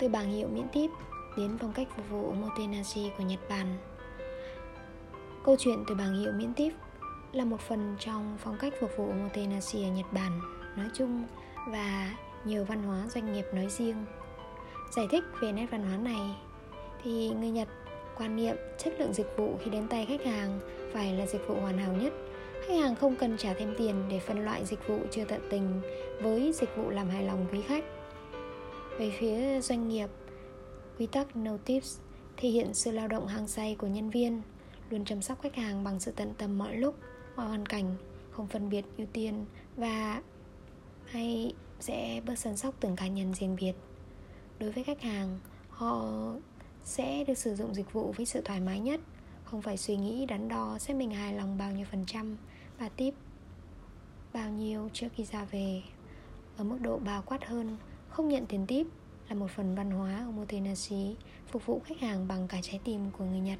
từ bảng hiệu miễn tip đến phong cách phục vụ Motenashi của Nhật Bản. Câu chuyện từ bảng hiệu miễn tip là một phần trong phong cách phục vụ Motenashi ở Nhật Bản nói chung và nhiều văn hóa doanh nghiệp nói riêng. Giải thích về nét văn hóa này thì người Nhật quan niệm chất lượng dịch vụ khi đến tay khách hàng phải là dịch vụ hoàn hảo nhất khách hàng không cần trả thêm tiền để phân loại dịch vụ chưa tận tình với dịch vụ làm hài lòng quý khách về phía doanh nghiệp, quy tắc no tips thể hiện sự lao động hàng say của nhân viên, luôn chăm sóc khách hàng bằng sự tận tâm mọi lúc, mọi hoàn cảnh, không phân biệt ưu tiên và hay sẽ bớt săn sóc từng cá nhân riêng biệt. Đối với khách hàng, họ sẽ được sử dụng dịch vụ với sự thoải mái nhất, không phải suy nghĩ đắn đo xem mình hài lòng bao nhiêu phần trăm. Và tip, bao nhiêu trước khi ra về, ở mức độ bao quát hơn không nhận tiền tip là một phần văn hóa ở Motenashi, phục vụ khách hàng bằng cả trái tim của người Nhật.